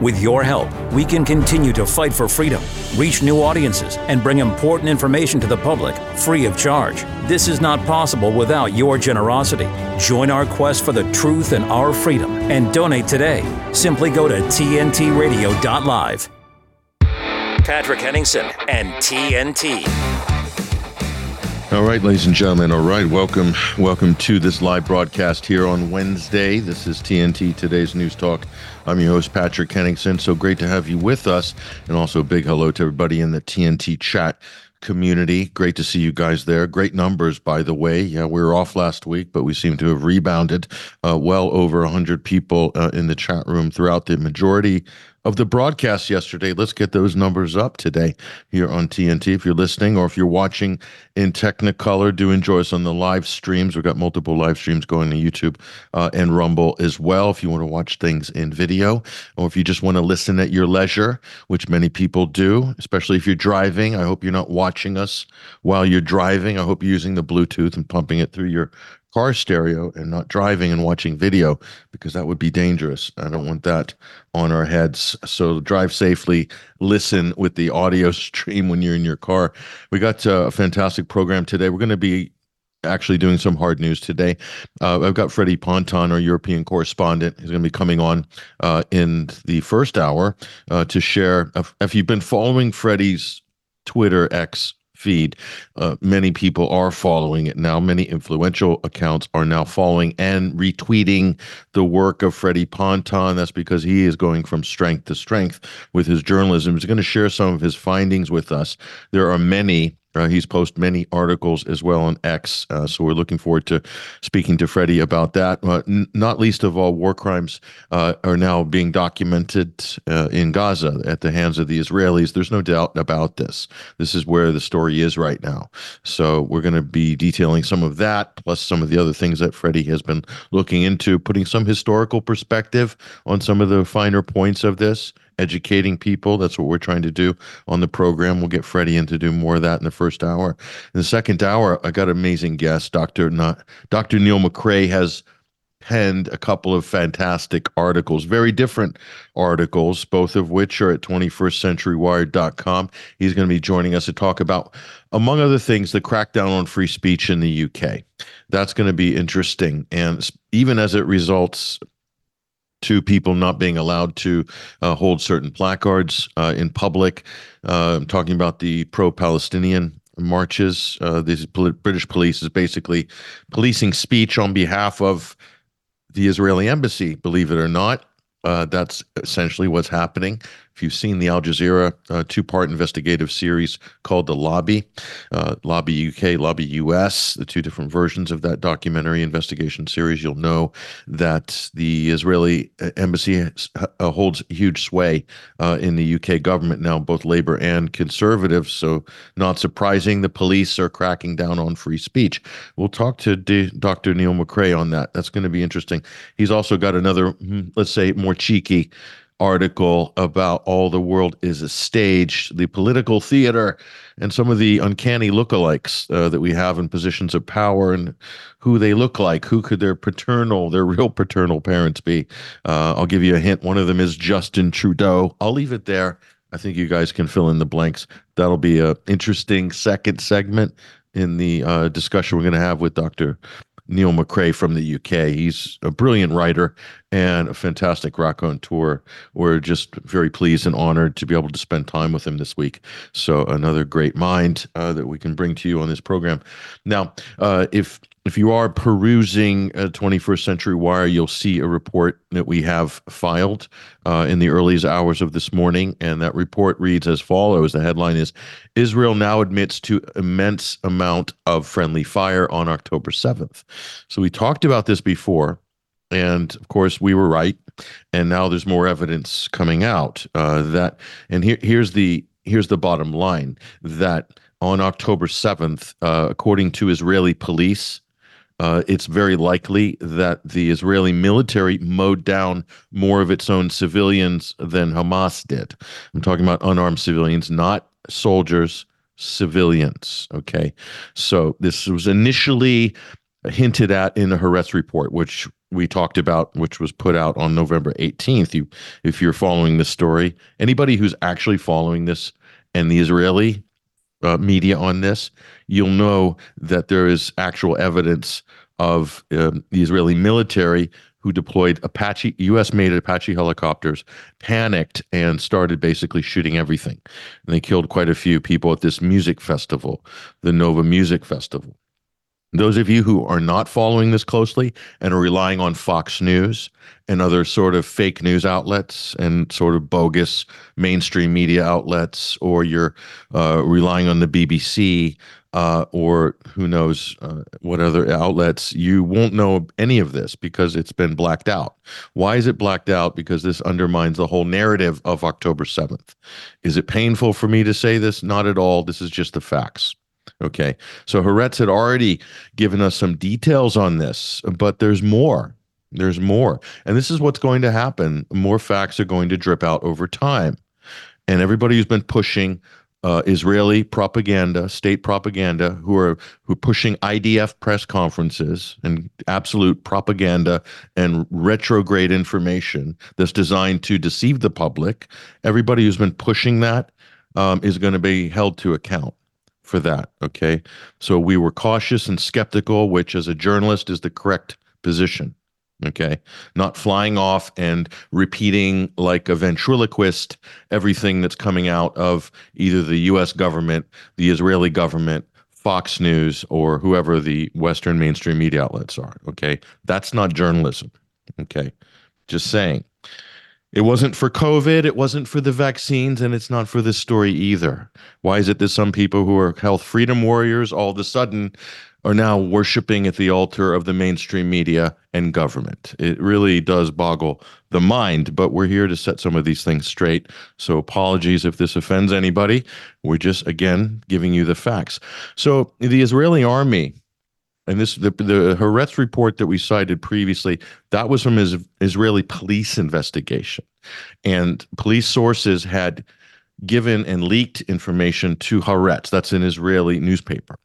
With your help, we can continue to fight for freedom, reach new audiences, and bring important information to the public free of charge. This is not possible without your generosity. Join our quest for the truth and our freedom and donate today. Simply go to tntradio.live. Patrick Henningsen and TNT. All right, ladies and gentlemen. All right, welcome, welcome to this live broadcast here on Wednesday. This is TNT Today's News Talk. I'm your host Patrick Henningsen. So great to have you with us, and also a big hello to everybody in the TNT chat community. Great to see you guys there. Great numbers, by the way. Yeah, we were off last week, but we seem to have rebounded. Uh, well over 100 people uh, in the chat room throughout the majority of the broadcast yesterday. Let's get those numbers up today here on TNT. If you're listening or if you're watching in Technicolor, do enjoy us on the live streams. We've got multiple live streams going to YouTube uh, and Rumble as well. If you want to watch things in video, or if you just want to listen at your leisure, which many people do, especially if you're driving. I hope you're not watching us while you're driving. I hope you're using the Bluetooth and pumping it through your car stereo and not driving and watching video because that would be dangerous. I don't want that on our heads. So drive safely, listen with the audio stream when you're in your car. We got uh, a fantastic program today. We're going to be actually doing some hard news today. Uh, I've got Freddie Ponton, our European correspondent. He's going to be coming on uh, in the first hour uh, to share. If you've been following Freddie's Twitter X feed. Uh, many people are following it now. Many influential accounts are now following and retweeting the work of Freddie Ponton. That's because he is going from strength to strength with his journalism. He's going to share some of his findings with us. There are many uh, he's posted many articles as well on X, uh, so we're looking forward to speaking to Freddie about that. Uh, n- not least of all, war crimes uh, are now being documented uh, in Gaza at the hands of the Israelis. There's no doubt about this. This is where the story is right now. So we're going to be detailing some of that, plus some of the other things that Freddie has been looking into, putting some historical perspective on some of the finer points of this educating people. That's what we're trying to do on the program. We'll get Freddie in to do more of that in the first hour. In the second hour, I got an amazing guest. Dr. Not, Dr. Niall McCrae has penned a couple of fantastic articles, very different articles, both of which are at 21stcenturywired.com. He's going to be joining us to talk about, among other things, the crackdown on free speech in the UK. That's going to be interesting. And even as it results to people not being allowed to uh, hold certain placards uh, in public. Uh, I'm talking about the pro Palestinian marches. Uh, the British police is basically policing speech on behalf of the Israeli embassy, believe it or not. Uh, that's essentially what's happening. If you've seen the Al Jazeera uh, two part investigative series called The Lobby, uh, Lobby UK, Lobby US, the two different versions of that documentary investigation series, you'll know that the Israeli uh, embassy has, uh, holds huge sway uh, in the UK government now, both Labour and Conservative. So, not surprising, the police are cracking down on free speech. We'll talk to D- Dr. Niall McCrae on that. That's going to be interesting. He's also got another, hmm, let's say, more cheeky article about all the world is a stage, the political theater, and some of the uncanny lookalikes uh, that we have in positions of power and who they look like. Who could their paternal, their real paternal parents be? Uh, I'll give you a hint. One of them is Justin Trudeau. I'll leave it there. I think you guys can fill in the blanks. That'll be a interesting second segment in the uh, discussion we're going to have with Dr. Niall McCrae from the UK. He's a brilliant writer and a fantastic raconteur. We're just very pleased and honored to be able to spend time with him this week. So another great mind uh, that we can bring to you on this program. Now, uh, if if you are perusing uh, 21st Century Wire, you'll see a report that we have filed uh, in the earliest hours of this morning. And that report reads as follows The headline is Israel now admits to immense amount of friendly fire on October 7th. So we talked about this before. And of course, we were right. And now there's more evidence coming out uh, that, and here, here's the here's the bottom line that on October 7th, uh, according to Israeli police, uh, it's very likely that the Israeli military mowed down more of its own civilians than Hamas did. I'm talking about unarmed civilians, not soldiers, civilians. Okay. So this was initially hinted at in the Haaretz report, which we talked about, which was put out on November 18th. You, if you're following this story, anybody who's actually following this and the Israeli uh, media on this, you'll know that there is actual evidence of uh, the Israeli military who deployed Apache U.S.-made Apache helicopters, panicked and started basically shooting everything. And they killed quite a few people at this music festival, the Nova Music Festival. Those of you who are not following this closely and are relying on Fox News and other sort of fake news outlets and sort of bogus mainstream media outlets, or you're uh, relying on the BBC uh, or who knows uh, what other outlets, you won't know any of this because it's been blacked out. Why is it blacked out? Because this undermines the whole narrative of October 7th. Is it painful for me to say this? Not at all. This is just the facts. Okay. So Haaretz had already given us some details on this, but there's more. There's more. And this is what's going to happen. More facts are going to drip out over time. And everybody who's been pushing uh, Israeli propaganda, state propaganda, who are who are pushing IDF press conferences and absolute propaganda and retrograde information that's designed to deceive the public. Everybody who's been pushing that um, is going to be held to account for that. Okay. So we were cautious and skeptical, which as a journalist is the correct position. Okay. Not flying off and repeating like a ventriloquist everything that's coming out of either the US government, the Israeli government, Fox News, or whoever the Western mainstream media outlets are. Okay. That's not journalism. Okay. Just saying. It wasn't for COVID, it wasn't for the vaccines, and it's not for this story either. Why is it that some people who are health freedom warriors all of a sudden are now worshiping at the altar of the mainstream media and government? It really does boggle the mind, but we're here to set some of these things straight. So apologies if this offends anybody. We're just, again, giving you the facts. So the Israeli army and this the the Haaretz report that we cited previously that was from his Israeli police investigation, and police sources had given and leaked information to Haaretz. That's an Israeli newspaper.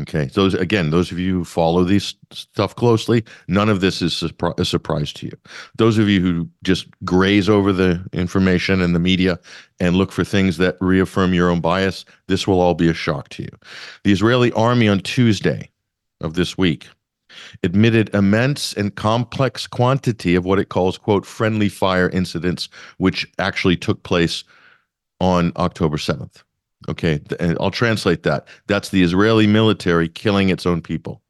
Okay, so again, those of you who follow these stuff closely, none of this is a surprise to you. Those of you who just graze over the information and the media and look for things that reaffirm your own bias, this will all be a shock to you. The Israeli army on Tuesday of this week. Admitted immense and complex quantity of what it calls quote friendly fire incidents which actually took place on October 7th okay and I'll translate that. That's the Israeli military killing its own people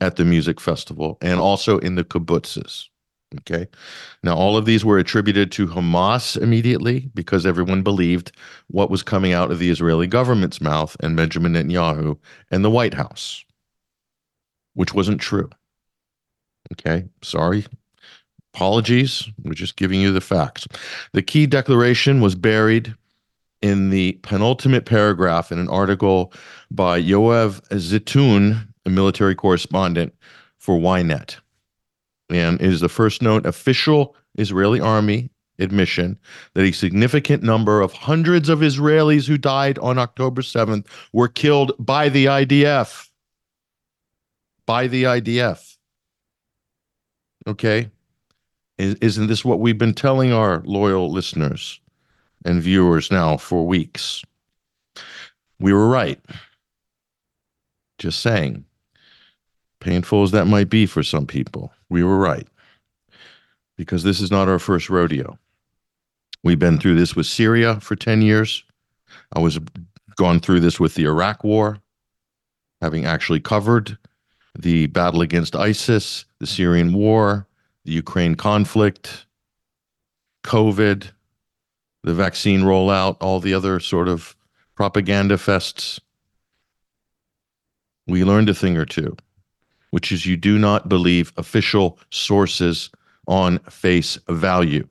at the music festival and also in the kibbutzes. Okay now all of these were attributed to Hamas immediately because everyone believed what was coming out of the Israeli government's mouth and Benjamin Netanyahu and the White House which wasn't true. Okay, sorry. Apologies. We're just giving you the facts. The key declaration was buried in the penultimate paragraph in an article by Yoav Zitun, a military correspondent for Ynet. And it is the first known official Israeli army admission that a significant number of hundreds of Israelis who died on October 7th were killed by the IDF by the IDF. Okay? Isn't this what we've been telling our loyal listeners and viewers now for weeks? We were right. Just saying. Painful as that might be for some people, we were right. Because this is not our first rodeo. We've been through this with Syria for 10 years. I was gone through this with the Iraq war, having actually covered the battle against ISIS, the Syrian war, the Ukraine conflict, COVID, the vaccine rollout, all the other sort of propaganda fests. We learned a thing or two, which is you do not believe official sources on face value.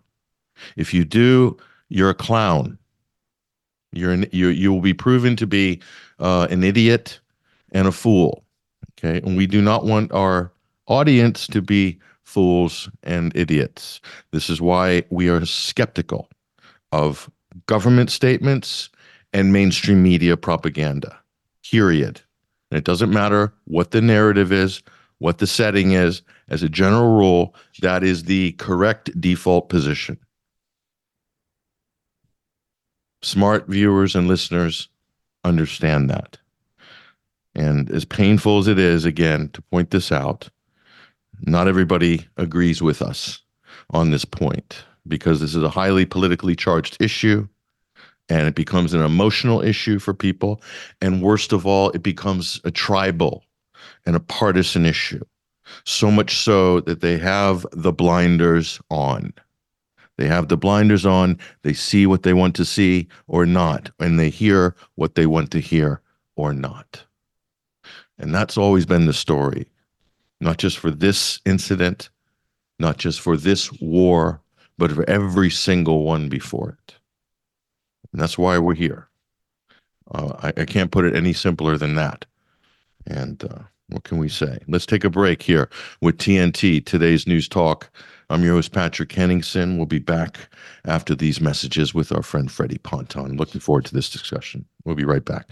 If you do, you're a clown. You're an, you you will be proven to be uh, an idiot and a fool. Okay. And we do not want our audience to be fools and idiots. This is why we are skeptical of government statements and mainstream media propaganda, period. And it doesn't matter what the narrative is, what the setting is. As a general rule, that is the correct default position. Smart viewers and listeners understand that. And as painful as it is, again, to point this out, not everybody agrees with us on this point because this is a highly politically charged issue and it becomes an emotional issue for people. And worst of all, it becomes a tribal and a partisan issue. So much so that they have the blinders on. They have the blinders on, they see what they want to see or not, and they hear what they want to hear or not. And that's always been the story, not just for this incident, not just for this war, but for every single one before it. And that's why we're here. Uh, I, I, can't put it any simpler than that. And uh, what can we say? Let's take a break here with TNT, today's news talk. I'm your host, Patrick Henningsen. We'll be back after these messages with our friend Freddie Ponton. Looking forward to this discussion. We'll be right back.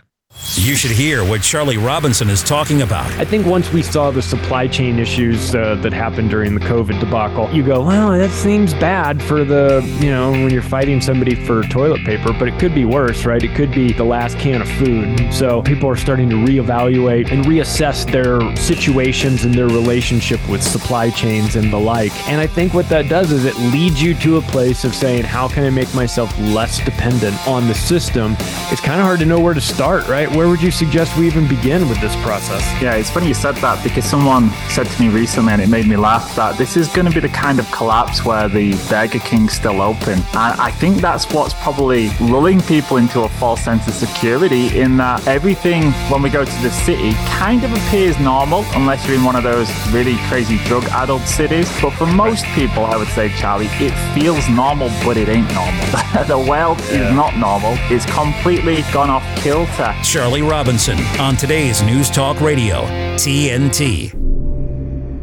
You should hear what Charlie Robinson is talking about. I think once we saw the supply chain issues uh, that happened during the COVID debacle, you go, well, that seems bad for the, you know, when you're fighting somebody for toilet paper, but it could be worse, right? It could be the last can of food. So people are starting to reevaluate and reassess their situations and their relationship with supply chains and the like. And I think what that does is it leads you to a place of saying, how can I make myself less dependent on the system? It's kind of hard to know where to start, right? Right? Where would you suggest we even begin with this process? Yeah, it's funny you said that because someone said to me recently, and it made me laugh, that this is going to be the kind of collapse where the Burger King's still open. And I think that's what's probably lulling people into a false sense of security in that everything, when we go to the city, kind of appears normal unless you're in one of those really crazy drug addled cities. But for most people, I would say, Charlie, it feels normal, but it ain't normal. the world yeah. is not normal. It's completely gone off kilter. Charlie Robinson on today's News Talk Radio, TNT.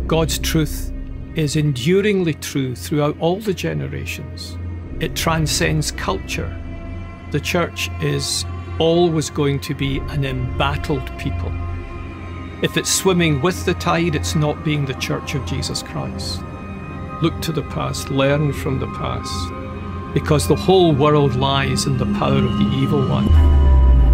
God's truth is enduringly true throughout all the generations. It transcends culture. The church is always going to be an embattled people. If it's swimming with the tide, it's not being the church of Jesus Christ. Look to the past, learn from the past, because the whole world lies in the power of the evil one.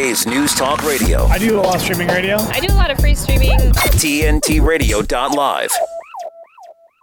Today's News Talk Radio. I do a lot of streaming radio. I do a lot of free streaming. TNTRadio.live.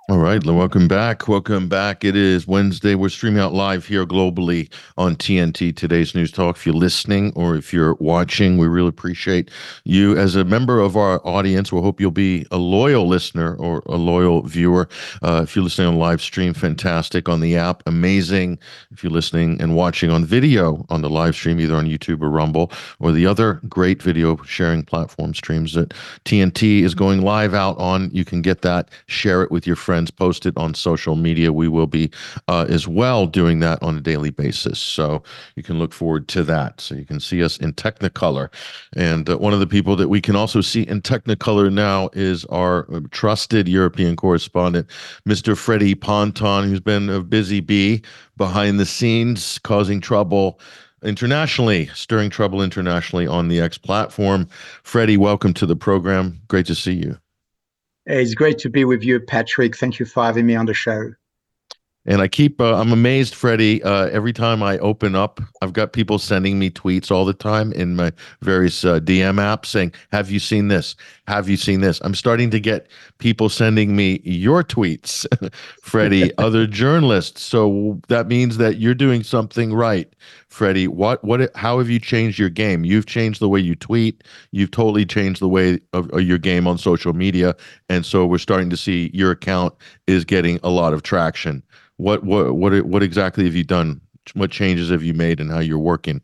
All right, welcome back. Welcome back. It is Wednesday. We're streaming out live here globally on TNT Today's News Talk. If you're listening or if you're watching, we really appreciate you as a member of our audience. We hope you'll be a loyal listener or a loyal viewer. Uh, if you're listening on live stream, fantastic. On the app, amazing. If you're listening and watching on video on the live stream, either on YouTube or Rumble or the other great video sharing platform streams that TNT is going live out on, you can get that, share it with your friends friends, post it on social media. We will be uh, as well doing that on a daily basis. So you can look forward to that. So you can see us in Technicolor. And uh, one of the people that we can also see in Technicolor now is our uh, trusted European correspondent, Mr. Freddie Ponton, who's been a busy bee behind the scenes, causing trouble internationally, stirring trouble internationally on the X platform. Freddie, welcome to the program. Great to see you. It's great to be with you, Patrick. Thank you for having me on the show. And I keep, uh, I'm amazed, Freddie. Uh, every time I open up, I've got people sending me tweets all the time in my various uh, DM apps saying, Have you seen this? Have you seen this? I'm starting to get people sending me your tweets, Freddie, other journalists. So that means that you're doing something right, Freddie. What, what, how have you changed your game? You've changed the way you tweet. You've totally changed the way of, of your game on social media. And so we're starting to see your account is getting a lot of traction. What what what what exactly have you done? What changes have you made and how you're working?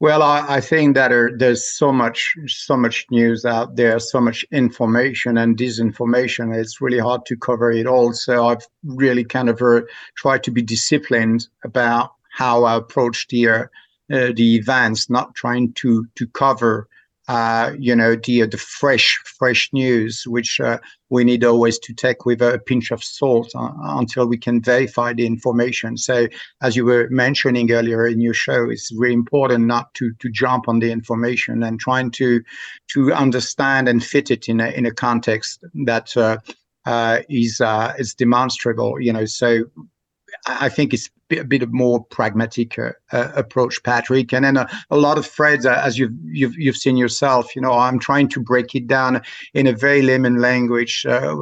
Well, I, I think that are, there's so much so much news out there, so much information and disinformation. It's really hard to cover it all. So I've really kind of uh, tried to be disciplined about how I approach the uh, the events, not trying to to cover uh, you know, the the fresh fresh news, which uh, we need always to take with a pinch of salt uh, until we can verify the information. So, as you were mentioning earlier in your show, it's really important not to to jump on the information and trying to to understand and fit it in a in a context that uh, uh, is uh, is demonstrable. You know, so I think it's a bit of more pragmatic uh, uh, approach, Patrick. And then a, a lot of threads, uh, as you've, you've you've seen yourself. You know, I'm trying to break it down in a very layman language. Uh,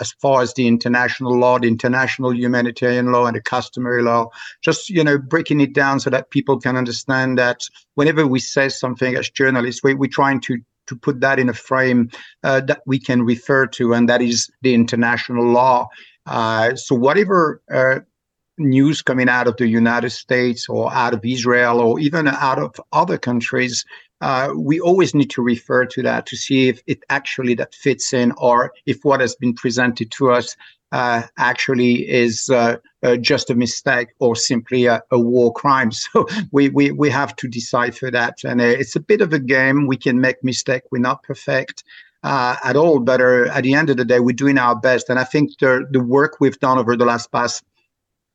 as far as the international law, the international humanitarian law, and the customary law, just you know, breaking it down so that people can understand that whenever we say something as journalists, we, we're trying to to put that in a frame uh, that we can refer to, and that is the international law. Uh, so whatever uh, news coming out of the United States or out of Israel or even out of other countries, uh, we always need to refer to that to see if it actually that fits in or if what has been presented to us uh, actually is uh, uh just a mistake or simply a, a, war crime. So we, we, we have to decipher that. And uh, it's a bit of a game. We can make mistake. We're not perfect. Uh, at all, but at the end of the day, we're doing our best, and I think the the work we've done over the last past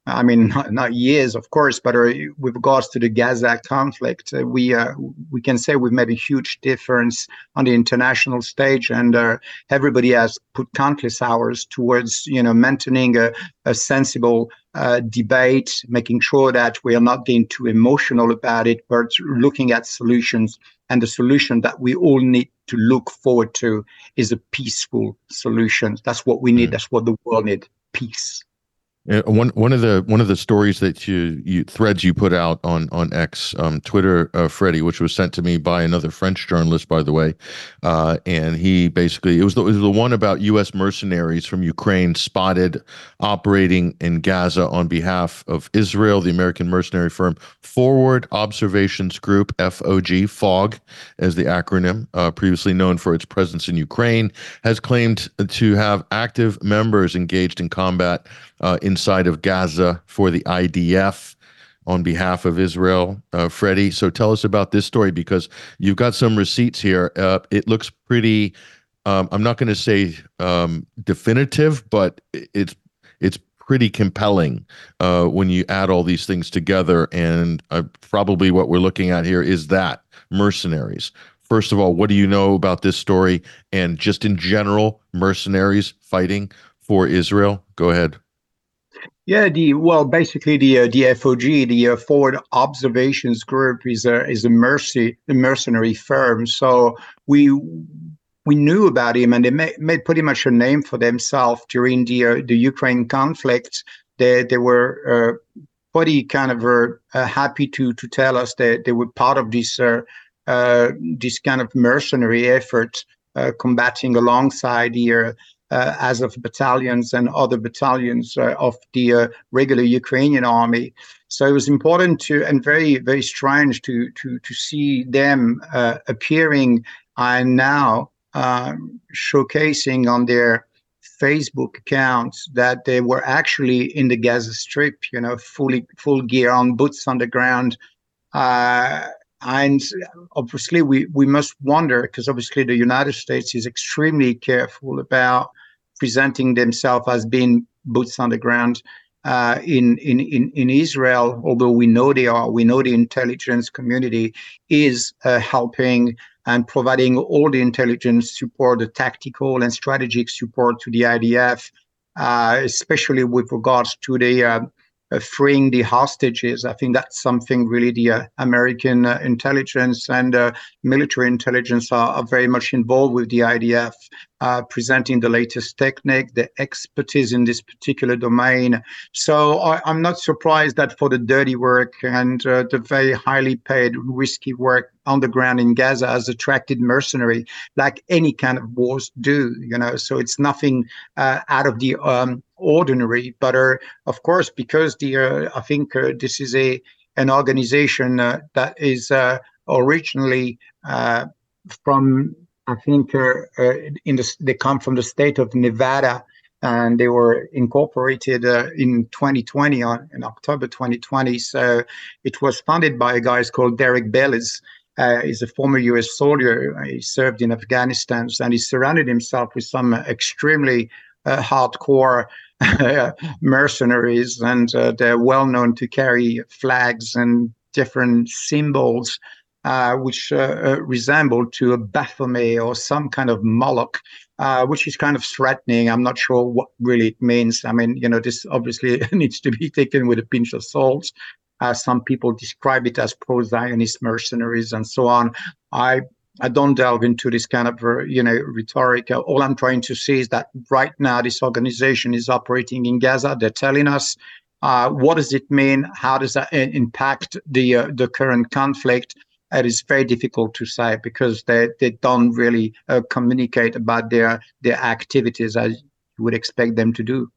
I mean, not, not years, of course, but uh, with regards to the Gaza conflict, uh, we uh, we can say we've made a huge difference on the international stage, and uh, everybody has put countless hours towards, you know, maintaining a, a sensible uh, debate, making sure that we are not getting too emotional about it, but looking at solutions. And the solution that we all need to look forward to is a peaceful solution. That's what we need. Mm. That's what the world needs: peace. Uh, one one of the one of the stories that you, you threads you put out on on X um, Twitter, uh, Freddie, which was sent to me by another French journalist, by the way, uh, and he basically it was the, it was the one about U.S. mercenaries from Ukraine spotted operating in Gaza on behalf of Israel. The American mercenary firm Forward Observations Group (FOG) FOG, as the acronym, uh, previously known for its presence in Ukraine, has claimed to have active members engaged in combat uh, inside of Gaza for the IDF on behalf of Israel, uh, Freddie. So tell us about this story because you've got some receipts here. Uh, it looks pretty. Um, I'm not going to say um, definitive, but it's it's pretty compelling uh, when you add all these things together. And uh, probably what we're looking at here is that mercenaries. First of all, what do you know about this story and just in general, mercenaries fighting for Israel? Go ahead. Yeah, the well, basically the uh, the FOG, the uh, Forward Observations Group, is a is a mercy a mercenary firm. So we we knew about him, and they made, made pretty much a name for themselves during the uh, the Ukraine conflict. They they were uh, pretty kind of uh, uh, happy to to tell us that they were part of this this kind of mercenary effort, combating alongside the uh, Azov battalions and other battalions uh, of the uh, regular Ukrainian army. So it was important to and very very strange to to to see them appearing and now um, showcasing on their Facebook accounts that they were actually in the Gaza Strip, you know, fully full gear on, boots on the ground. Uh, and obviously, we, we must wonder because obviously the United States is extremely careful about presenting themselves as being boots on the ground uh, in, in, in, in Israel, although we know they are, we know the intelligence community is uh, helping and providing all the intelligence support, the tactical and strategic support to the IDF, uh, especially with regards to the uh, freeing the hostages. I think that's something really the uh, American uh, intelligence and uh, military intelligence are, are, very much involved with the IDF, uh, presenting the latest technique, the expertise in this particular domain. So I, am not surprised that for the dirty work and uh, the very highly paid, risky work on the ground in Gaza has attracted mercenary, like any kind of wars do. You know, so it's nothing out of the um, ordinary. But uh, of course, because the uh, I think uh, this is a an organization uh, that is uh, originally uh, from I think in the they come from the state of Nevada. And they were incorporated in 2020, on, in October 2020. So it was funded by a guy called Derek Bellis, uh, he's a former U.S. soldier. He served in Afghanistan, and he surrounded himself with some extremely uh, hardcore mercenaries, and uh, they're well known to carry flags and different symbols. Uh, which uh, uh, resemble to a Baphomet or some kind of Moloch, uh, which is kind of threatening. I'm not sure what really it means. I mean, you know, this obviously needs to be taken with a pinch of salt. some people describe it as pro-Zionist mercenaries and so on. I I don't delve into this kind of uh, you know rhetoric. All I'm trying to say is that right now this organization is operating in Gaza. They're telling us uh, what does it mean? How does that impact the uh, the current conflict? It is very difficult to say because they, they don't really uh, communicate about their their activities as you would expect them to do.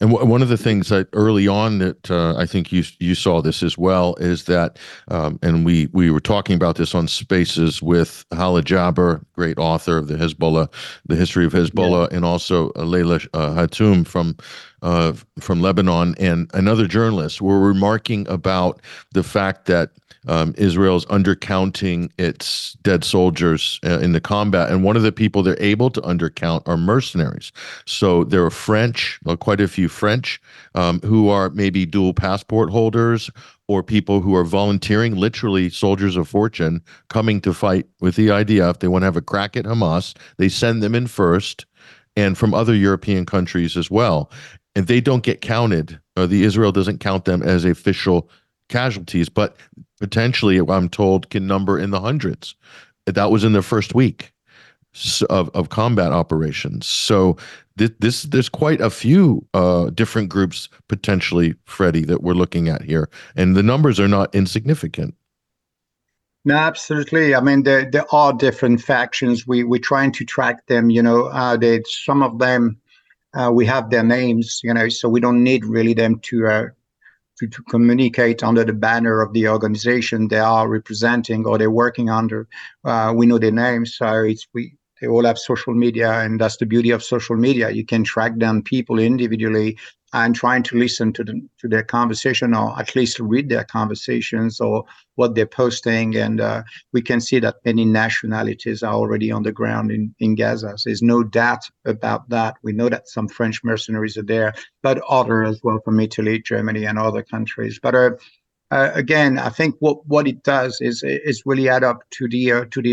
And w- one of the things that early on that uh, I think you you saw this as well is that, um, and we we were talking about this on Spaces with Hala Jaber, great author of the Hezbollah, the history of Hezbollah, yeah. and also uh, Leila uh, Hatoum from uh, from Lebanon, and another journalist were remarking about the fact that um, Israel's undercounting its dead soldiers uh, in the combat. And one of the people they're able to undercount are mercenaries. So there are French, well, quite a few French, um, who are maybe dual passport holders or people who are volunteering, literally soldiers of fortune, coming to fight with the IDF. They want to have a crack at Hamas. They send them in first and from other European countries as well. And they don't get counted. Uh, the Israel doesn't count them as official casualties, but potentially, I'm told, can number in the hundreds. That was in the first week of, of combat operations. So th- this there's quite a few uh, different groups potentially, Freddie, that we're looking at here, and the numbers are not insignificant. No, absolutely. I mean, there there are different factions. We we're trying to track them. You know, uh, they some of them uh, we have their names. You know, so we don't need really them to uh, to, to communicate under the banner of the organization they are representing or they're working under. Uh, we know their names, so it's we they all have social media, and that's the beauty of social media. You can track down people individually and trying to listen to them to their conversation or at least read their conversations or what they're posting. And uh, we can see that many nationalities are already on the ground in, in gaza. So there's no doubt about that. We know that some french mercenaries are there but other as well from italy germany and other countries. But uh, uh, again i think what what it does is is really add up to the uh, to the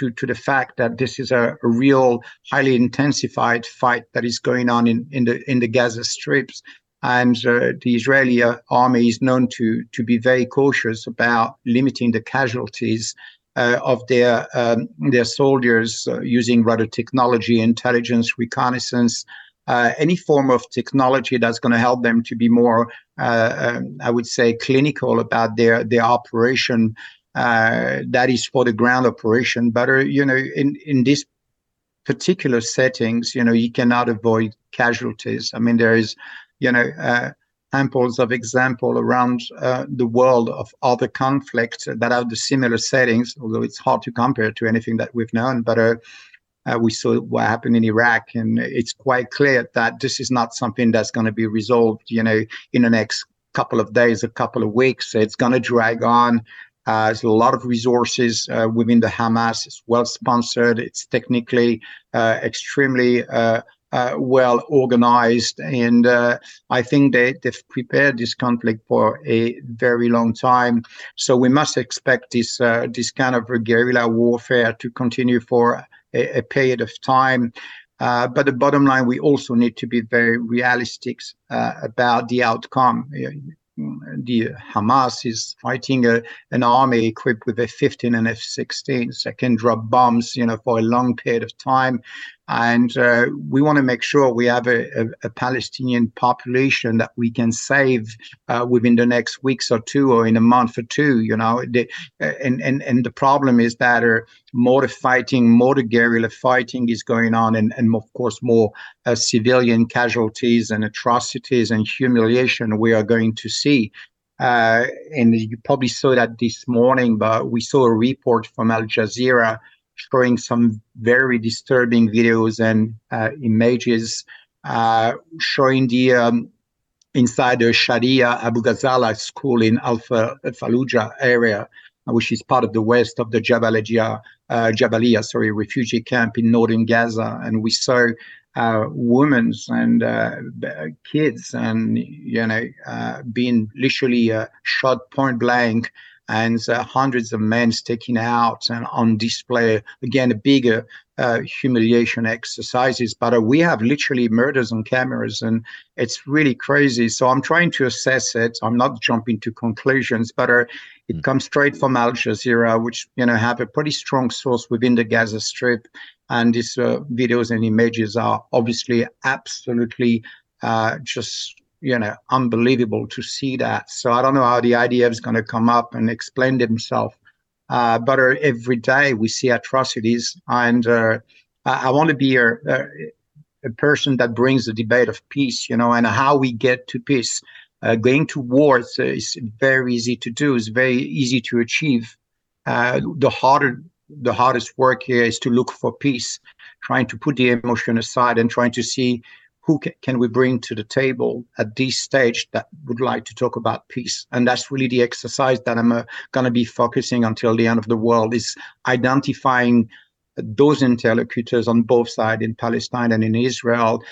to, to the fact that this is a, a, real highly intensified fight that is going on in, in the in the Gaza strips. And uh, the Israeli uh, army is known to, to be very cautious about limiting the casualties uh, of their, um, their soldiers uh, using rather technology, intelligence, reconnaissance, uh, any form of technology that's going to help them to be more, uh, um, I would say, clinical about their, their operation. That is for the ground operation. But, you know, in, in this particular settings, you know, you cannot avoid casualties. I mean, there is you know, uh, amples of example around uh, the world of other conflicts that have the similar settings, although it's hard to compare to anything that we've known. But uh, uh, we saw what happened in Iraq, and it's quite clear that this is not something that's going to be resolved, you know, in the next couple of days, a couple of weeks. It's going to drag on. Uh, there's a lot of resources uh, within the Hamas. It's well sponsored. It's technically uh, extremely uh, uh, well organized. And uh, I think they, they've prepared this conflict for a very long time. So we must expect this, uh, this kind of guerrilla warfare to continue for a, a period of time. Uh, but the bottom line, we also need to be very realistic uh, about the outcome the Hamas is fighting a, an army equipped with F-15 and F-16s that can drop bombs, you know, for a long period of time. And uh, we want to make sure we have a, a, a, Palestinian population that we can save uh, within the next weeks or two or in a month or two, you know. The, uh, and, and, and the problem is that uh, more fighting, more guerrilla fighting is going on, and, and of course, more uh, civilian casualties and atrocities and humiliation we are going to see. Uh, and you probably saw that this morning, but we saw a report from Al Jazeera showing some very disturbing videos and uh, images uh, showing the um, inside the Shadia Abu Ghazala school in Al Fallujah area, which is part of the west of the Jabalia, uh, Jabalia, sorry, refugee camp in northern Gaza, and we saw uh, women and uh, kids and you know uh, being literally uh, shot point blank and uh, hundreds of men sticking out and on display. Again, a bigger uh, humiliation exercises, but uh, we have literally murders on cameras, and it's really crazy. So I'm trying to assess it. I'm not jumping to conclusions, but uh, it mm. comes straight from Al Jazeera, which you know have a pretty strong source within the Gaza Strip, and these uh, videos and images are obviously absolutely uh, just you know, unbelievable to see that. So I don't know how the IDF is going to come up and explain themselves. Uh, but uh, every day we see atrocities, and uh, I, I want to be a, a, a, person that brings the debate of peace, you know, and how we get to peace. Uh, going to war is, is, very easy to do. It's very easy to achieve. Uh, the harder, the hardest work here is to look for peace, trying to put the emotion aside and trying to see who can we bring to the table at this stage that would like to talk about peace and that's really the exercise that i'm uh, going to be focusing until the end of the world is identifying those interlocutors on both sides in palestine and in israel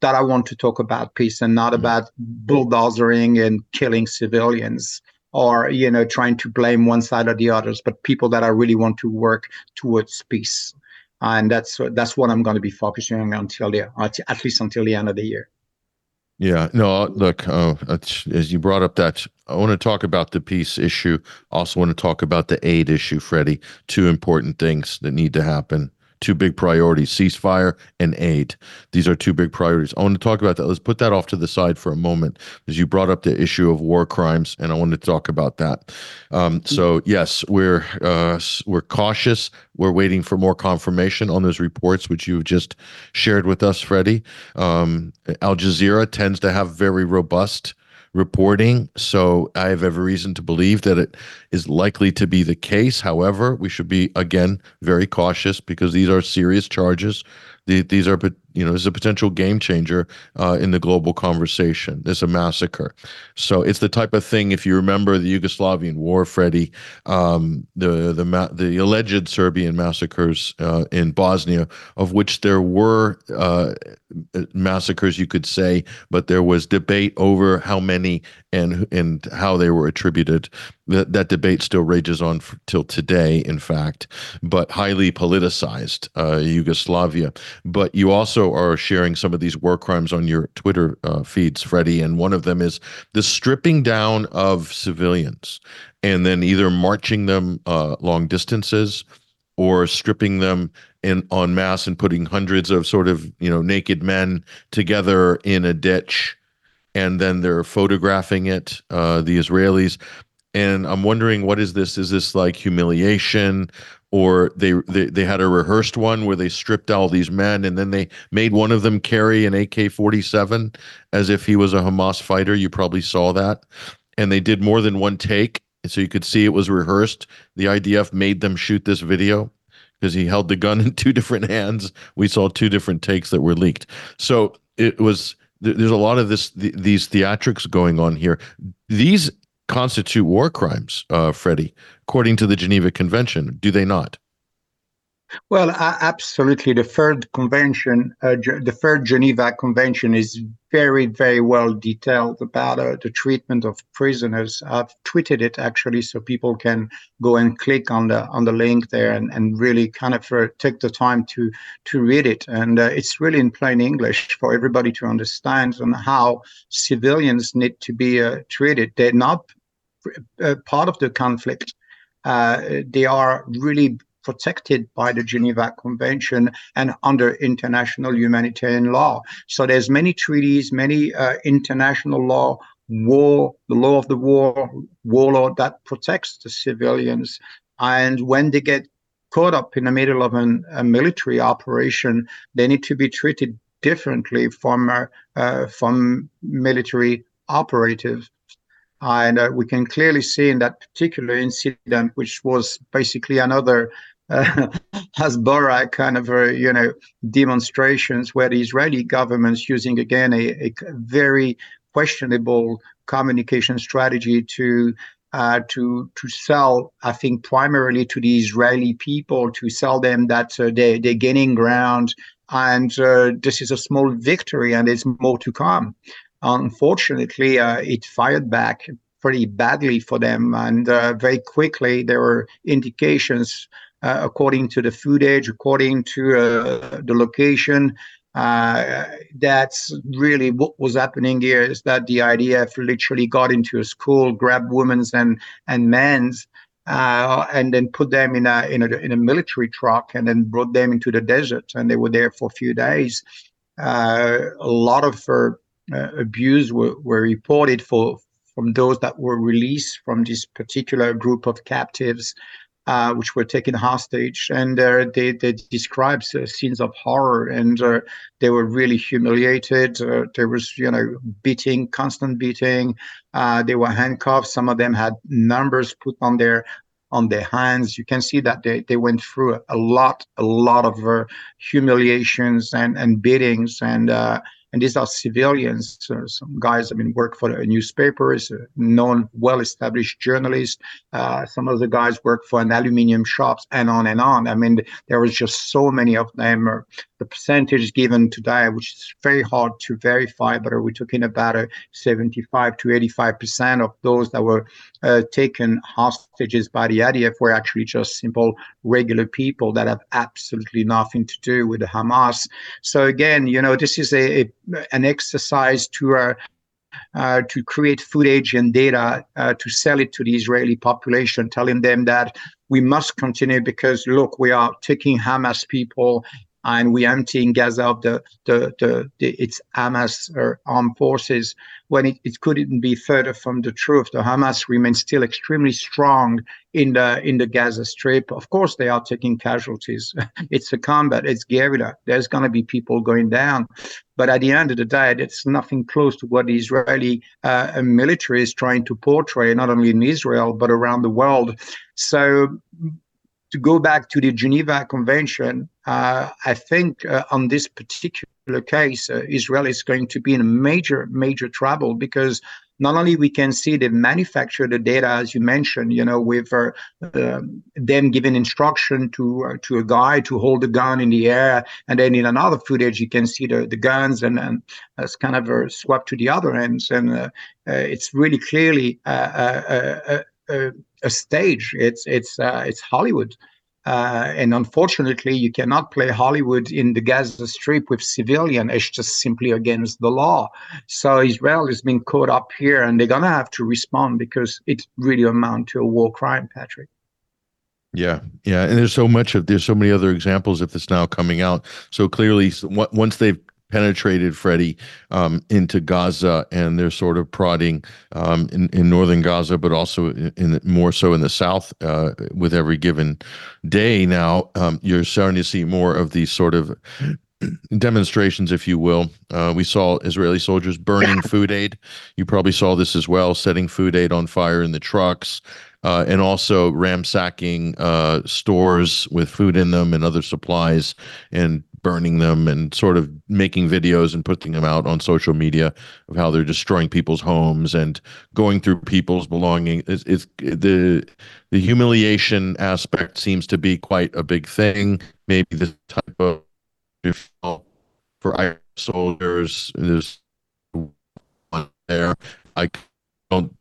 that i want to talk about peace and not mm-hmm. about bulldozering and killing civilians or you know trying to blame one side or the others but people that i really want to work towards peace and that's that's what I'm going to be focusing on until the at least until the end of the year. Yeah, no, look, uh, as you brought up that, I want to talk about the peace issue. Also, want to talk about the aid issue, Freddie. Two important things that need to happen two big priorities ceasefire and aid. These are two big priorities. I want to talk about that. Let's put that off to the side for a moment because you brought up the issue of war crimes, and I want to talk about that. Um, so, yes, we're, uh, we're cautious. We're waiting for more confirmation on those reports, which you've just shared with us, Freddie. Um, Al Jazeera tends to have very robust reporting. So I have every reason to believe that it is likely to be the case. However, we should be, again, very cautious because these are serious charges. these are you know, is a potential game changer uh, in the global conversation. There's a massacre. So it's the type of thing, if you remember the Yugoslavian war, Freddie, um, the, the, the alleged Serbian massacres uh, in Bosnia, of which there were uh, massacres, you could say, but there was debate over how many and, and how they were attributed. That, that debate still rages on f- till today, in fact, but highly politicized uh, Yugoslavia. But you also also are sharing some of these war crimes on your Twitter uh, feeds, Freddie, and one of them is the stripping down of civilians and then either marching them uh, long distances or stripping them in en masse and putting hundreds of sort of you know naked men together in a ditch and then they're photographing it uh, the israelis. And i'm wondering what is this? Is this like humiliation or they, they they had a rehearsed one where they stripped all these men and then they made one of them carry an AK-47 as if he was a Hamas fighter. You probably saw that. And they did more than one take so you could see it was rehearsed. The IDF made them shoot this video because he held the gun in two different hands. We saw two different takes that were leaked. So it was there's a lot of this these theatrics going on here. These constitute war crimes, uh, Freddie, according to the Geneva Convention, do they not? Well, uh, absolutely. The third convention, uh, the third Geneva Convention, is very, very well detailed about uh, the treatment of prisoners. I've tweeted it actually, so people can go and click on the on the link there and, and really kind of uh, take the time to to read it. And uh, it's really in plain English for everybody to understand on how civilians need to be uh, treated. They're not part of the conflict. they are really protected by the Geneva Convention and under international humanitarian law. So there's many treaties, many uh, international law, war, the law of the war, war law that protects the civilians. And when they get caught up in the middle of an, a military operation, they need to be treated differently from uh, uh, from military operatives. And uh, we can clearly see in that particular incident, which was basically another uh, Hasbara kind of uh, you know demonstrations where the Israeli government's using again a, a very questionable communication strategy to uh, to to sell, I think, primarily to the Israeli people to sell them that uh, they they're gaining ground and uh, this is a small victory and there's more to come. Unfortunately, uh, it fired back pretty badly for them, and uh, very quickly there were indications uh, according to the footage, according to uh, the location. Uh, that's really what was happening here is that the IDF literally got into a school, grabbed women's and and men's, uh, and then put them in a, in a in a military truck and then brought them into the desert, and they were there for a few days. Uh, a lot of uh, abuse were, were reported for from those that were released from this particular group of captives uh, which were taken hostage, and uh, they they describe uh, scenes of horror, and uh, they were really humiliated. Uh, there was you know beating, constant beating. Uh, they were handcuffed. Some of them had numbers put on their on their hands. You can see that they, they went through a, a lot, a lot of humiliations and and beatings, and and these are civilians. So some guys, I mean, work for newspapers, known, well-established journalists. Uh, some of the guys work for an aluminium shops, and on and on. I mean, there was just so many of them. Uh, the percentage given today, which is very hard to verify, but we're talking about a 75 to 85 percent of those that were uh, taken hostages by the IDF were actually just simple regular people that have absolutely nothing to do with Hamas. So again, you know, this is a, a an exercise to uh, uh, to create footage and data uh, to sell it to the Israeli population, telling them that we must continue because look, we are taking Hamas people and we emptying Gaza of the, the, the, the its Hamas or armed forces when it, it couldn't be further from the truth. The Hamas remains still extremely strong in the in the Gaza Strip. Of course, they are taking casualties. it's a combat. It's guerrilla. There's going to be people going down, but at the end of the day, it's nothing close to what the Israeli uh, military is trying to portray, not only in Israel but around the world. So to go back to the Geneva Convention, uh, I think uh, on this particular case, uh, Israel is going to be in major, major trouble because not only we can see they manufacture the data as you mentioned, you know, with uh, them giving instruction to uh, to a guy to hold the gun in the air, and then in another footage you can see the, the guns and and it's kind of uh, swept to the other ends, and it's really clearly a, a, stage. It's it's uh, it's Hollywood. Uh, and unfortunately, you cannot play Hollywood in the Gaza Strip with civilian. It's just simply against the law. So Israel has been caught up here, and they're gonna have to respond because it really amounts to a war crime, Patrick. Yeah, yeah, and there's so much of there's so many other examples of this now coming out. So clearly, once they've penetrated Freddie um, into Gaza, and they're sort of prodding um, in, in northern Gaza, but also in, in more so in the south uh, with every given day. Now um, you're starting to see more of these sort of demonstrations, if you will. Uh, we saw Israeli soldiers burning food aid. You probably saw this as well, setting food aid on fire in the trucks. Uh, and also ransacking uh, stores with food in them and other supplies and burning them and sort of making videos and putting them out on social media of how they're destroying people's homes and going through people's belongings. It's, it's the the humiliation aspect seems to be quite a big thing. Maybe the type of for Irish soldiers there's one there. I don't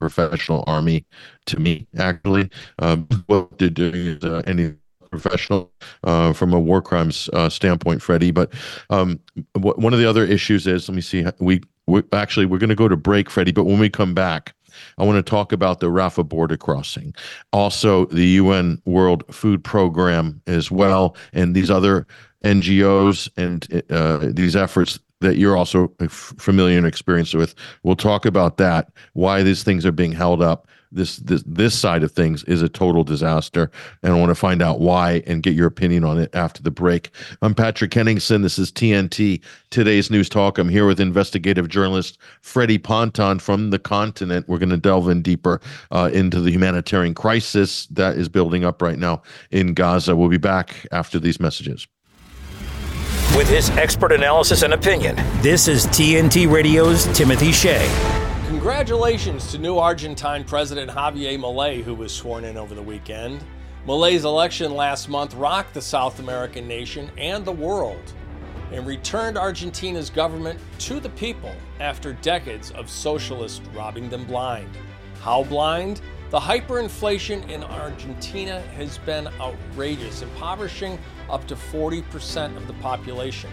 professional army to me actually. Um, what they're doing is uh, any professional uh, from a war crimes uh, standpoint, Freddie. But um, w- one of the other issues is, let me see, we we actually we're going to go to break, Freddie. But when we come back, I want to talk about the Rafah border crossing, also the UN World Food Program as well, and these other NGOs and uh, these efforts that you're also familiar and experienced with. We'll talk about that, why these things are being held up, this this this side of things is a total disaster. And i want to find out why and get your opinion on it after the break. I'm patrick henningsen. This is tnt today's news talk. I'm here with investigative journalist freddie ponton from the continent. We're going to delve in deeper uh, into the humanitarian crisis that is building up right now in gaza. We'll be back after these messages. With his expert analysis and opinion this is tnt radio's timothy shea Congratulations to new Argentine President Javier Milei, who was sworn in over the weekend. Milei's election last month rocked the South American nation and the world and returned Argentina's government to the people after decades of socialists robbing them blind. How blind? The hyperinflation in Argentina has been outrageous, impoverishing up to 40% of the population.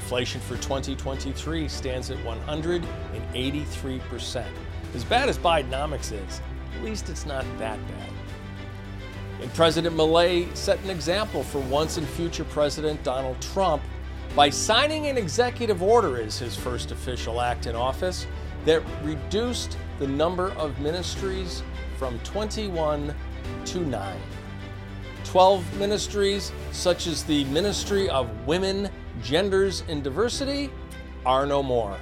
Inflation for 2023 stands at 183%. As bad as Bidenomics is, at least it's not that bad. And President Milei set an example for once and future President Donald Trump by signing an executive order as his first official act in office that reduced the number of ministries from 21 to 9. 12 ministries, such as the Ministry of Women genders and diversity are no more.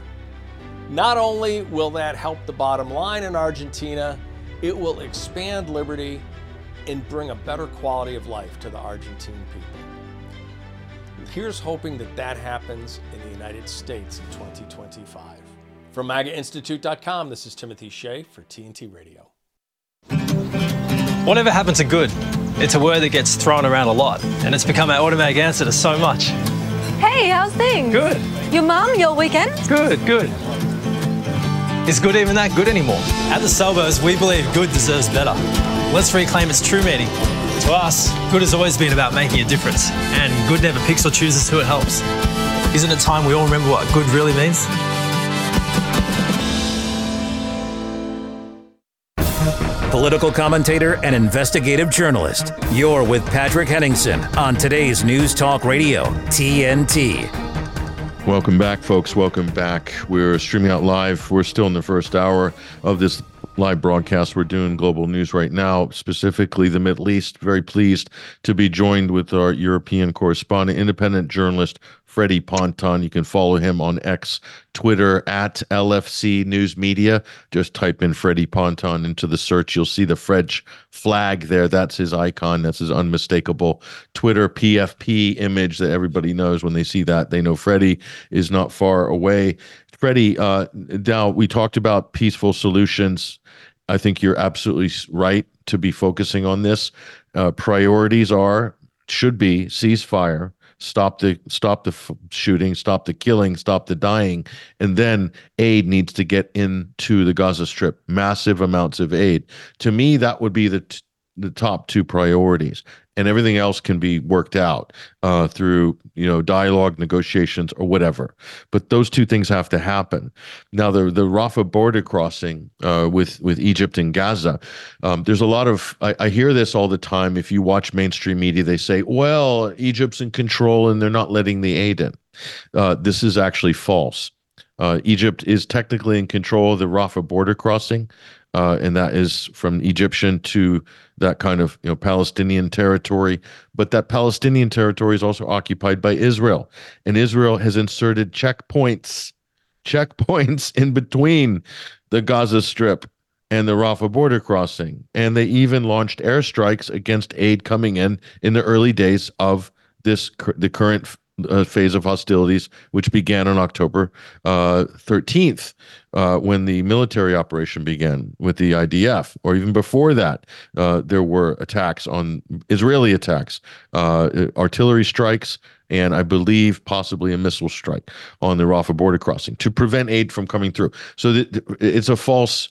Not only will that help the bottom line in Argentina, it will expand liberty and bring a better quality of life to the Argentine people. Here's hoping that that happens in the United States in 2025. From MAGAInstitute.com, this is Timothy Shea for TNT Radio. Whatever happened to good? It's a word that gets thrown around a lot, and it's become our automatic answer to so much. Hey, how's things? Good. Your mum, your weekend? Good, good. Is good even that good anymore? At the Salvos, we believe good deserves better. Let's reclaim its true meaning. To us, good has always been about making a difference, and good never picks or chooses who it helps. Isn't it time we all remember what good really means? Political commentator and investigative journalist. You're with Patrick Henningsen on today's News Talk Radio, TNT. Welcome back, folks. Welcome back. We're streaming out live. We're still in the first hour of this live broadcast. We're doing global news right now, specifically the Middle East. Very pleased to be joined with our European correspondent, independent journalist Freddie Ponton. You can follow him on X, Twitter at LFC News Media. Just type in Freddie Ponton into the search. You'll see the French flag there. That's his icon. That's his unmistakable Twitter PFP image that everybody knows when they see that. They know Freddie is not far away. Freddie, uh, now we talked about peaceful solutions. I think you're absolutely right to be focusing on this. Uh, priorities are should be ceasefire, stop the stop the f- shooting, stop the killing, stop the dying, and then aid needs to get into the Gaza Strip. Massive amounts of aid. To me, that would be the t- the top two priorities. And everything else can be worked out uh, through you know dialogue, negotiations, or whatever. But those two things have to happen. Now, the the Rafah border crossing uh, with with Egypt and Gaza, um, there's a lot of I, I hear this all the time. If you watch mainstream media, they say, "Well, Egypt's in control and they're not letting the aid in." Uh, this is actually false. Uh, Egypt is technically in control of the Rafah border crossing, uh, and that is from Egyptian to that kind of you know Palestinian territory. But that Palestinian territory is also occupied by Israel, and Israel has inserted checkpoints, checkpoints in between the Gaza Strip and the Rafah border crossing, and they even launched airstrikes against aid coming in in the early days of this the current uh, phase of hostilities, which began on October uh, 13th, uh, when the military operation began with the IDF, or even before that, uh, there were attacks on Israeli attacks, uh, artillery strikes, and I believe possibly a missile strike on the Rafah border crossing to prevent aid from coming through. So th- it's a false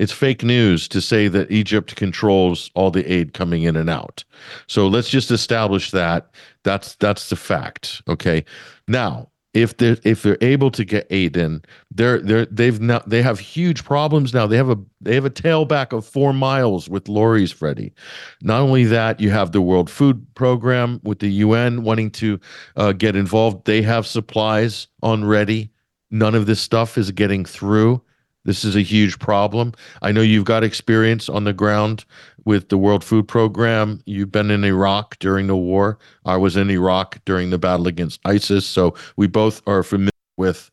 it's fake news to say that Egypt controls all the aid coming in and out. So let's just establish that that's that's the fact. Okay. Now, if they're if they're able to get aid in, they're they're they've now they have huge problems now. They have a they have a tailback of four miles with lorries, Freddie. Not only that, you have the World Food Program with the UN wanting to uh, get involved. They have supplies on ready. None of this stuff is getting through. This is a huge problem. I know you've got experience on the ground with the World Food Program. You've been in Iraq during the war. I was in Iraq during the battle against ISIS. So we both are familiar with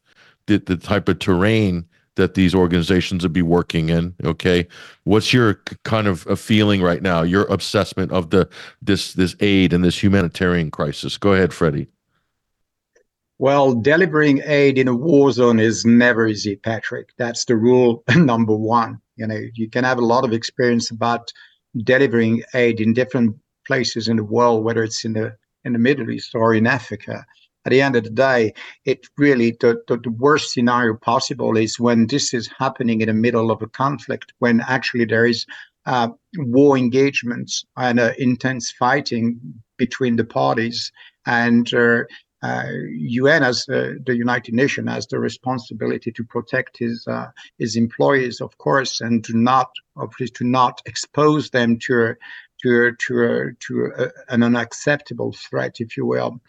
the, the type of terrain that these organizations would be working in. Okay. What's your kind of a feeling right now, your assessment of the this this aid and this humanitarian crisis? Go ahead, Freddie. Well, delivering aid in a war zone is never easy, Patrick. That's the rule number one. You know, you can have a lot of experience about delivering aid in different places in the world, whether it's in the in the Middle East or in Africa. At the end of the day, it really the, the, the worst scenario possible is when this is happening in the middle of a conflict, when actually there is uh, war engagements and uh, intense fighting between the parties, and uh, UN as uh, the United Nations has the responsibility to protect his uh, his employees, of course, and to not obviously to not expose them to to to to an unacceptable threat, if you will.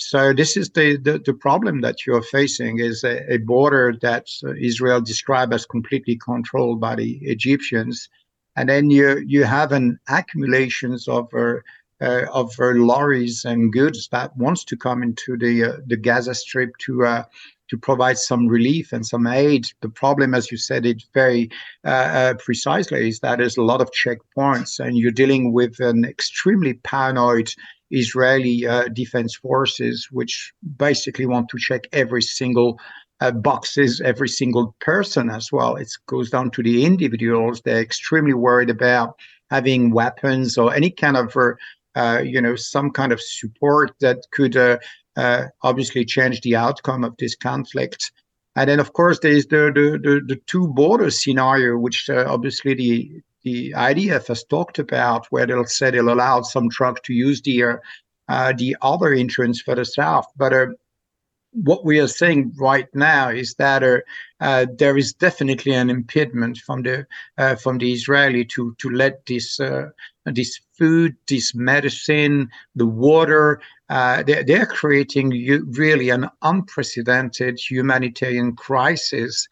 So this is the, the, the problem that you're facing is a, a border that Israel described as completely controlled by the Egyptians, and then you you have an accumulations of uh, uh, of uh, lorries and goods that wants to come into the uh, the Gaza Strip to uh, to provide some relief and some aid. The problem, as you said it very uh, uh, precisely, is that there's a lot of checkpoints, and you're dealing with an extremely paranoid Israeli defense forces, which basically want to check every single uh, boxes every single person as well. It goes down to the individuals. They're extremely worried about having weapons or any kind of uh, uh, you know, some kind of support that could uh, uh, obviously change the outcome of this conflict. And then, of course, there is the the, the, the two border scenario, which uh, obviously the the IDF has talked about, where they'll say they'll allow some truck to use the uh, the other entrance for the south. But what we are saying right now is that uh, uh, there is definitely an impediment from the uh, from the Israeli to to let this this food, this medicine, the water. Uh, they're, they're, creating really an unprecedented humanitarian crisis,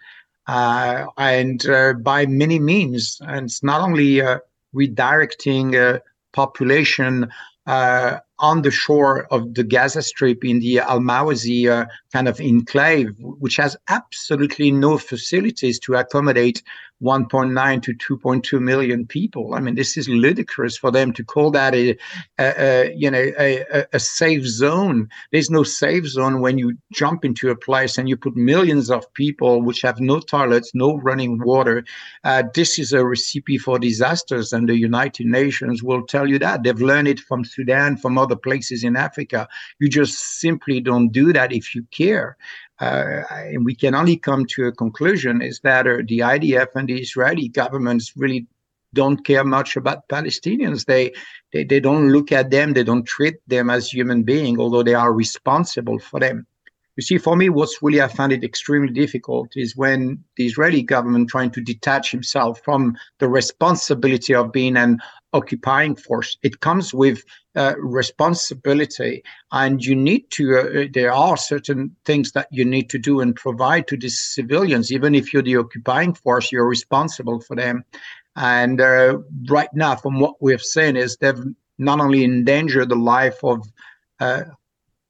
uh, and uh, by many means. And it's not only uh, redirecting uh, population uh, on the shore of the Gaza Strip in the Al Mawasi kind of enclave, which has absolutely no facilities to accommodate 1.9 to 2.2 million people. I mean, this is ludicrous for them to call that a, a, a you know a, a, safe zone. There's no safe zone when you jump into a place and you put millions of people which have no toilets, no running water. Uh, this is a recipe for disasters, and the United Nations will tell you that. They've learned it from Sudan, from other places in Africa. You just simply don't do that if you care uh, and we can only come to a conclusion is that uh, the IDF and the Israeli governments really don't care much about Palestinians. They, they they don't look at them. They don't treat them as human beings, although they are responsible for them. You see, for me, what's really I found it extremely difficult is when the Israeli government trying to detach himself from the responsibility of being an occupying force. It comes with uh, responsibility, and you need to. Uh, there are certain things that you need to do and provide to these civilians. Even if you're the occupying force, you're responsible for them. And uh, right now, from what we've seen, is they've not only endangered the life of uh,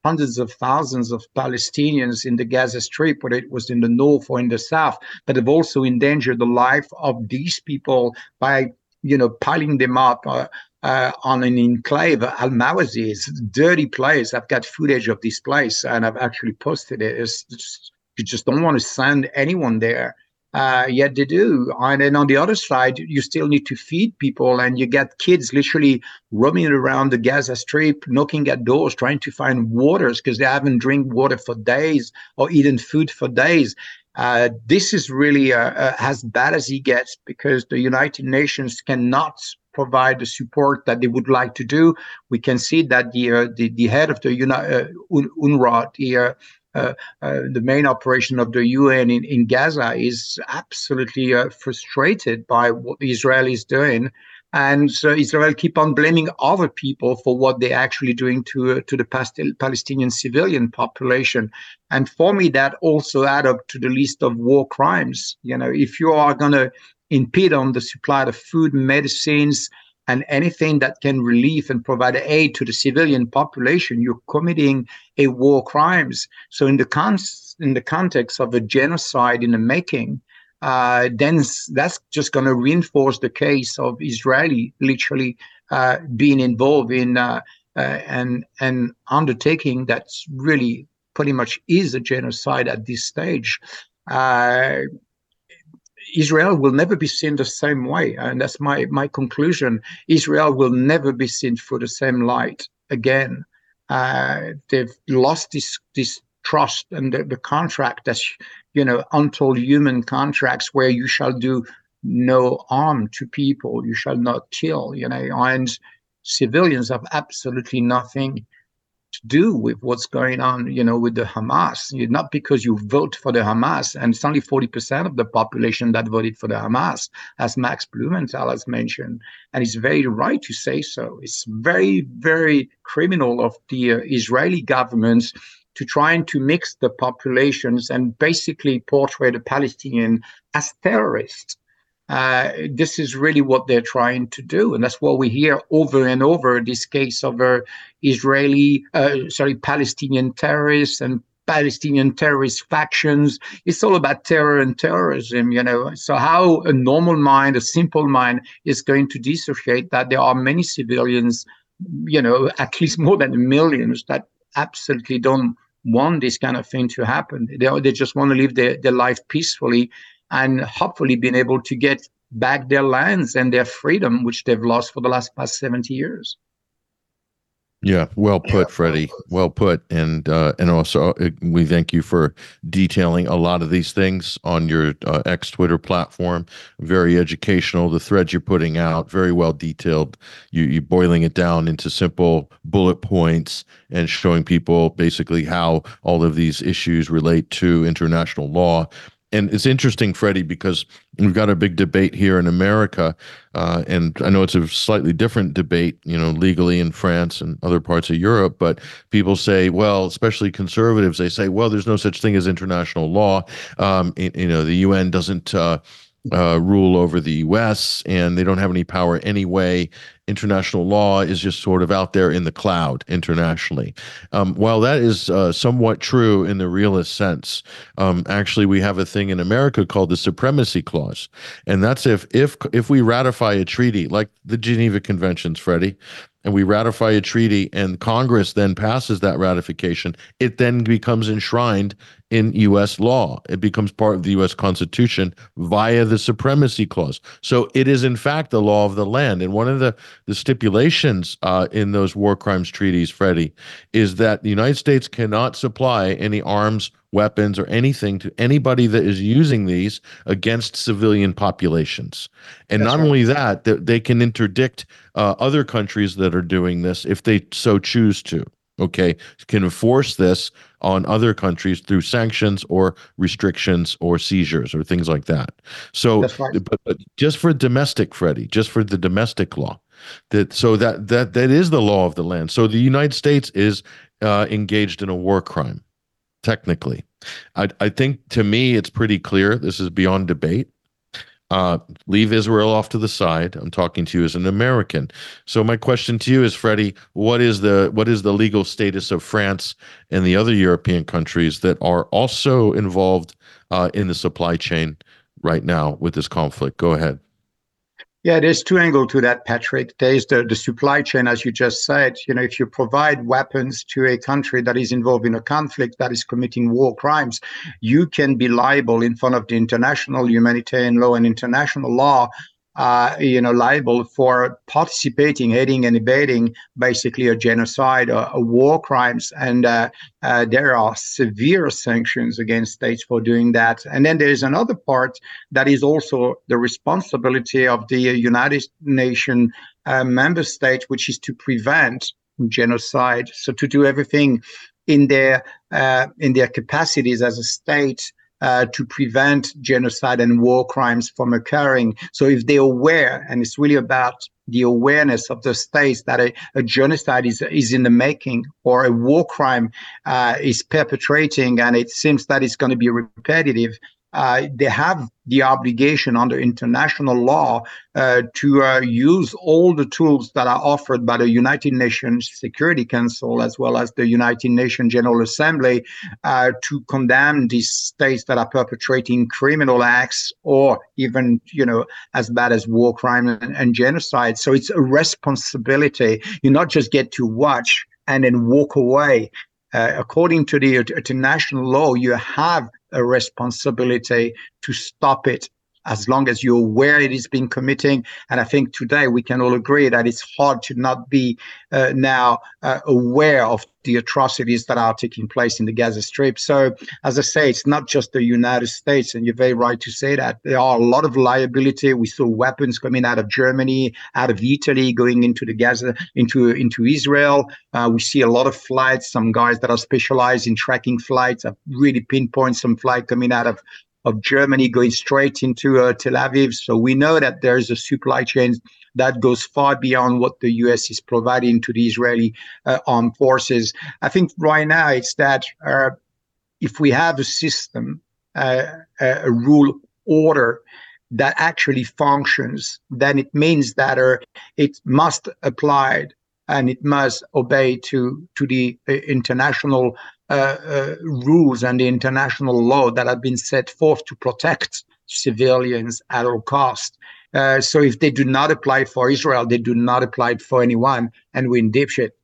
hundreds of thousands of Palestinians in the Gaza Strip, whether it was in the north or in the south, but they've also endangered the life of these people by, you know, piling them up uh, uh, on an enclave. Al Mawasi is a dirty place. I've got footage of this place and I've actually posted it. Just, you just don't want to send anyone there uh, yet they do. And then on the other side, you still need to feed people, and you get kids literally roaming around the Gaza Strip, knocking at doors, trying to find waters because they haven't drink water for days or eaten food for days. Uh, this is really uh, uh, as bad as it gets because the United Nations cannot provide the support that they would like to do. We can see that the uh, the, the, head of the Uni- uh, UNRWA, the uh, uh, the main operation of the UN in, in Gaza is absolutely uh, frustrated by what the Israelis doing. And so Israel keep on blaming other people for what they're actually doing to uh, to the Palestinian civilian population. And for me, that also add up to the list of war crimes. You know, if you are going to impede on the supply of food, medicines, and anything that can relieve and provide aid to the civilian population, you're committing a war crimes. So in the con- in the context of a genocide in the making, uh, then that's just going to reinforce the case of Israeli literally uh, being involved in uh, uh, an an undertaking that's really pretty much is a genocide at this stage. Israel will never be seen the same way. And that's my, my conclusion. Israel will never be seen through the same light again. Uh, they've lost this, this trust and the, the contract that's, you know, untold human contracts where you shall do no harm to people, you shall not kill, you know, and civilians have absolutely nothing to do with what's going on, you know, with the Hamas. Not because you vote for the Hamas, and it's only 40% of the population that voted for the Hamas, as Max Blumenthal has mentioned. And it's very right to say so. It's very, very criminal of the uh, Israeli government to trying to mix the populations and basically portray the Palestinian as terrorists. Uh, this is really what they're trying to do, and that's what we hear over and over. This case of uh, Israeli, uh, sorry, Palestinian terrorists and Palestinian terrorist factions. It's all about terror and terrorism, you know. So how a normal mind, a simple mind, is going to dissociate that there are many civilians, you know, at least more than millions that absolutely don't want this kind of thing to happen. They, they just want to live their, their life peacefully and hopefully being able to get back their lands and their freedom, which they've lost for the last past 70 years. Yeah, well put, Freddie. Well put, and uh, and also uh, we thank you for detailing a lot of these things on your uh, X Twitter platform. Very educational. The threads you're putting out, very well detailed. You you boiling it down into simple bullet points and showing people basically how all of these issues relate to international law and it's interesting, Freddie, because we've got a big debate here in America, uh, and I know it's a slightly different debate, you know, legally in France and other parts of Europe. But people say, well, especially conservatives, they say, well, there's no such thing as international law. Um, you know, the UN doesn't. Uh, uh, rule over the U.S. and they don't have any power anyway. International law is just sort of out there in the cloud internationally. Um, while that is uh, somewhat true in the realist sense, um, actually we have a thing in America called the Supremacy Clause, and that's if if if we ratify a treaty like the Geneva Conventions, Freddie, and we ratify a treaty and Congress then passes that ratification, it then becomes enshrined in U.S. law. It becomes part of the U.S. Constitution via the supremacy clause. So it is, in fact, the law of the land. And one of the, the stipulations uh, in those war crimes treaties, Freddie, is that the United States cannot supply any arms, weapons, or anything to anybody that is using these against civilian populations. And That's not right. only that, they, they can interdict uh, other countries that are doing this if they so choose to okay can enforce this on other countries through sanctions or restrictions or seizures or things like that. So right. but, but just for domestic freddie just for the domestic law that so that that that is the law of the land. So the united states is uh, engaged in a war crime technically. I, I think to me it's pretty clear this is beyond debate uh, leave Israel off to the side. I'm talking to you as an American. So my question to you is, Freddie, what is the what is the legal status of France and the other European countries that are also involved uh, in the supply chain right now with this conflict? Go ahead. Yeah, there's two angles to that, Patrick. There's the, the supply chain, as you just said. You know, if you provide weapons to a country that is involved in a conflict that is committing war crimes, you can be liable in front of the international humanitarian law and international law. Uh, you know, liable for participating, aiding, and abetting basically a genocide or war crimes, and uh, uh, there are severe sanctions against states for doing that. And then there is another part that is also the responsibility of the United Nations uh, member states, which is to prevent genocide. So to do everything in their uh, in their capacities as a state uh, to prevent genocide and war crimes from occurring. So if they're aware, and it's really about the awareness of the states that a, a genocide is is in the making or a war crime uh, is perpetrating, and it seems that it's going to be repetitive. Uh, they have the obligation under international law uh, to uh, use all the tools that are offered by the United Nations Security Council as well as the United Nations General Assembly uh, to condemn these states that are perpetrating criminal acts or even, you know, as bad as war crime and, and genocide. So it's a responsibility. You not just get to watch and then walk away. Uh, according to the international law, you have a responsibility to stop it as long as you're aware it is being committing. And I think today we can all agree that it's hard to not be uh, now uh, aware of the atrocities that are taking place in the Gaza Strip. So, as I say, it's not just the United States, and you're very right to say that. There are a lot of liability. We saw weapons coming out of Germany, out of Italy, going into the Gaza, into into Israel. Uh, we see a lot of flights. Some guys that are specialized in tracking flights have really pinpoint some flight coming out of of Germany going straight into uh, Tel Aviv. So we know that there is a supply chain that goes far beyond what the U.S. is providing to the Israeli uh, armed forces. I think right now it's that uh, if we have a system, uh, a rule order that actually functions, then it means that uh, it must apply and it must obey to to the uh, international rules and the international law that have been set forth to protect civilians at all cost. Uh, so if they do not apply for Israel, they do not apply for anyone, and we're in deep shit.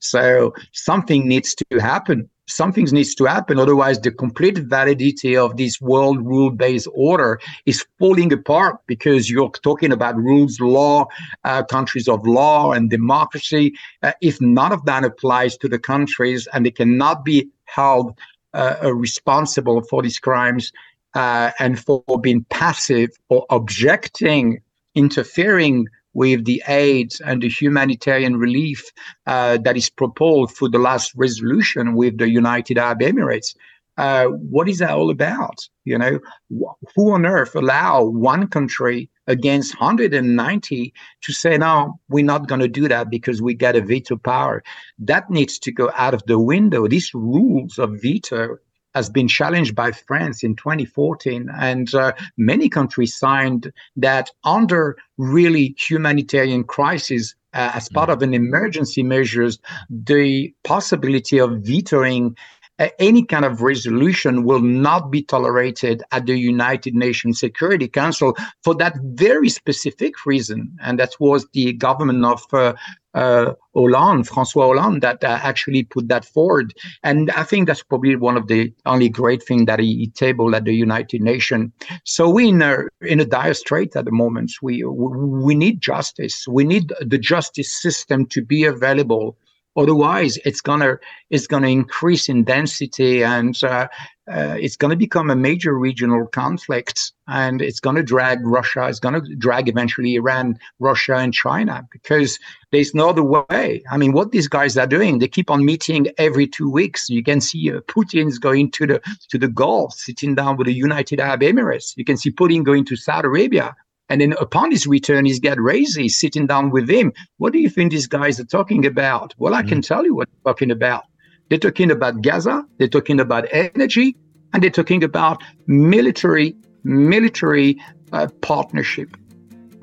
So something needs to happen. Something needs to happen. Otherwise, the complete validity of this world rule based order is falling apart because you're talking about rules, law, uh, countries of law, and democracy. Uh, if none of that applies to the countries and they cannot be held uh, responsible for these crimes uh, and for being passive or objecting, interfering with the aid and the humanitarian relief uh, that is proposed for the last resolution with the United Arab Emirates. Uh, what is that all about? You know, wh- who on earth allow one country against 190 to say, no, we're not going to do that because we get a veto power? That needs to go out of the window. These rules of veto has been challenged by France in 2014, and uh, many countries signed that under really humanitarian crisis. Uh, as part of an emergency measures, the possibility of vetoing uh, any kind of resolution will not be tolerated at the United Nations Security Council for that very specific reason. And that was the government of uh, uh, Hollande, Francois Hollande, that uh, actually put that forward. And I think that's probably one of the only great things that he, he tabled at the United Nations. So we in a, in a dire strait at the moment. We we need justice. We need the justice system to be available Otherwise, it's gonna it's gonna increase in density and uh, uh, it's gonna become a major regional conflict, and it's gonna drag Russia. It's gonna drag eventually Iran, Russia, and China because there's no other way. I mean, what these guys are doing, they keep on meeting every two weeks. You can see uh, Putin's going to the to the Gulf, sitting down with the United Arab Emirates. You can see Putin going to Saudi Arabia. And then upon his return, he's got Raisi sitting down with him. What do you think these guys are talking about? Well, I mm can tell you what they're talking about. They're talking about Gaza, they're talking about energy, and they're talking about military military uh, partnership.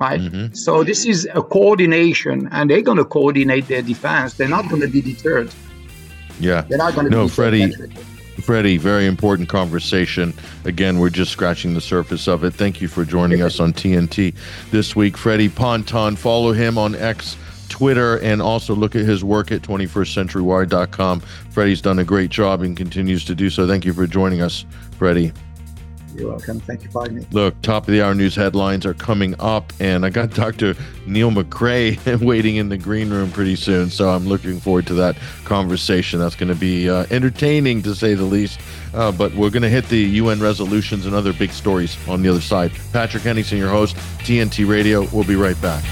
Right. Mm-hmm. So this is a coordination, and they're going to coordinate their defense. They're not going to be deterred. Yeah. They're not going to no, be Freddie. Freddie, very important conversation. Again, we're just scratching the surface of it. Thank you for joining us on TNT this week. Freddie Ponton, follow him on X, Twitter, and also look at his work at 21stcenturywire.com. Freddie's done a great job and continues to do so. Thank you for joining us, Freddie. You're welcome. Thank you for having me. Look, top of the hour news headlines are coming up, and I got Dr. Niall McCrae waiting in the green room pretty soon. So I'm looking forward to that conversation. That's going to be uh, entertaining to say the least. Uh, but we're going to hit the UN resolutions and other big stories on the other side. Patrick Henningsen, your host, TNT Radio. We'll be right back.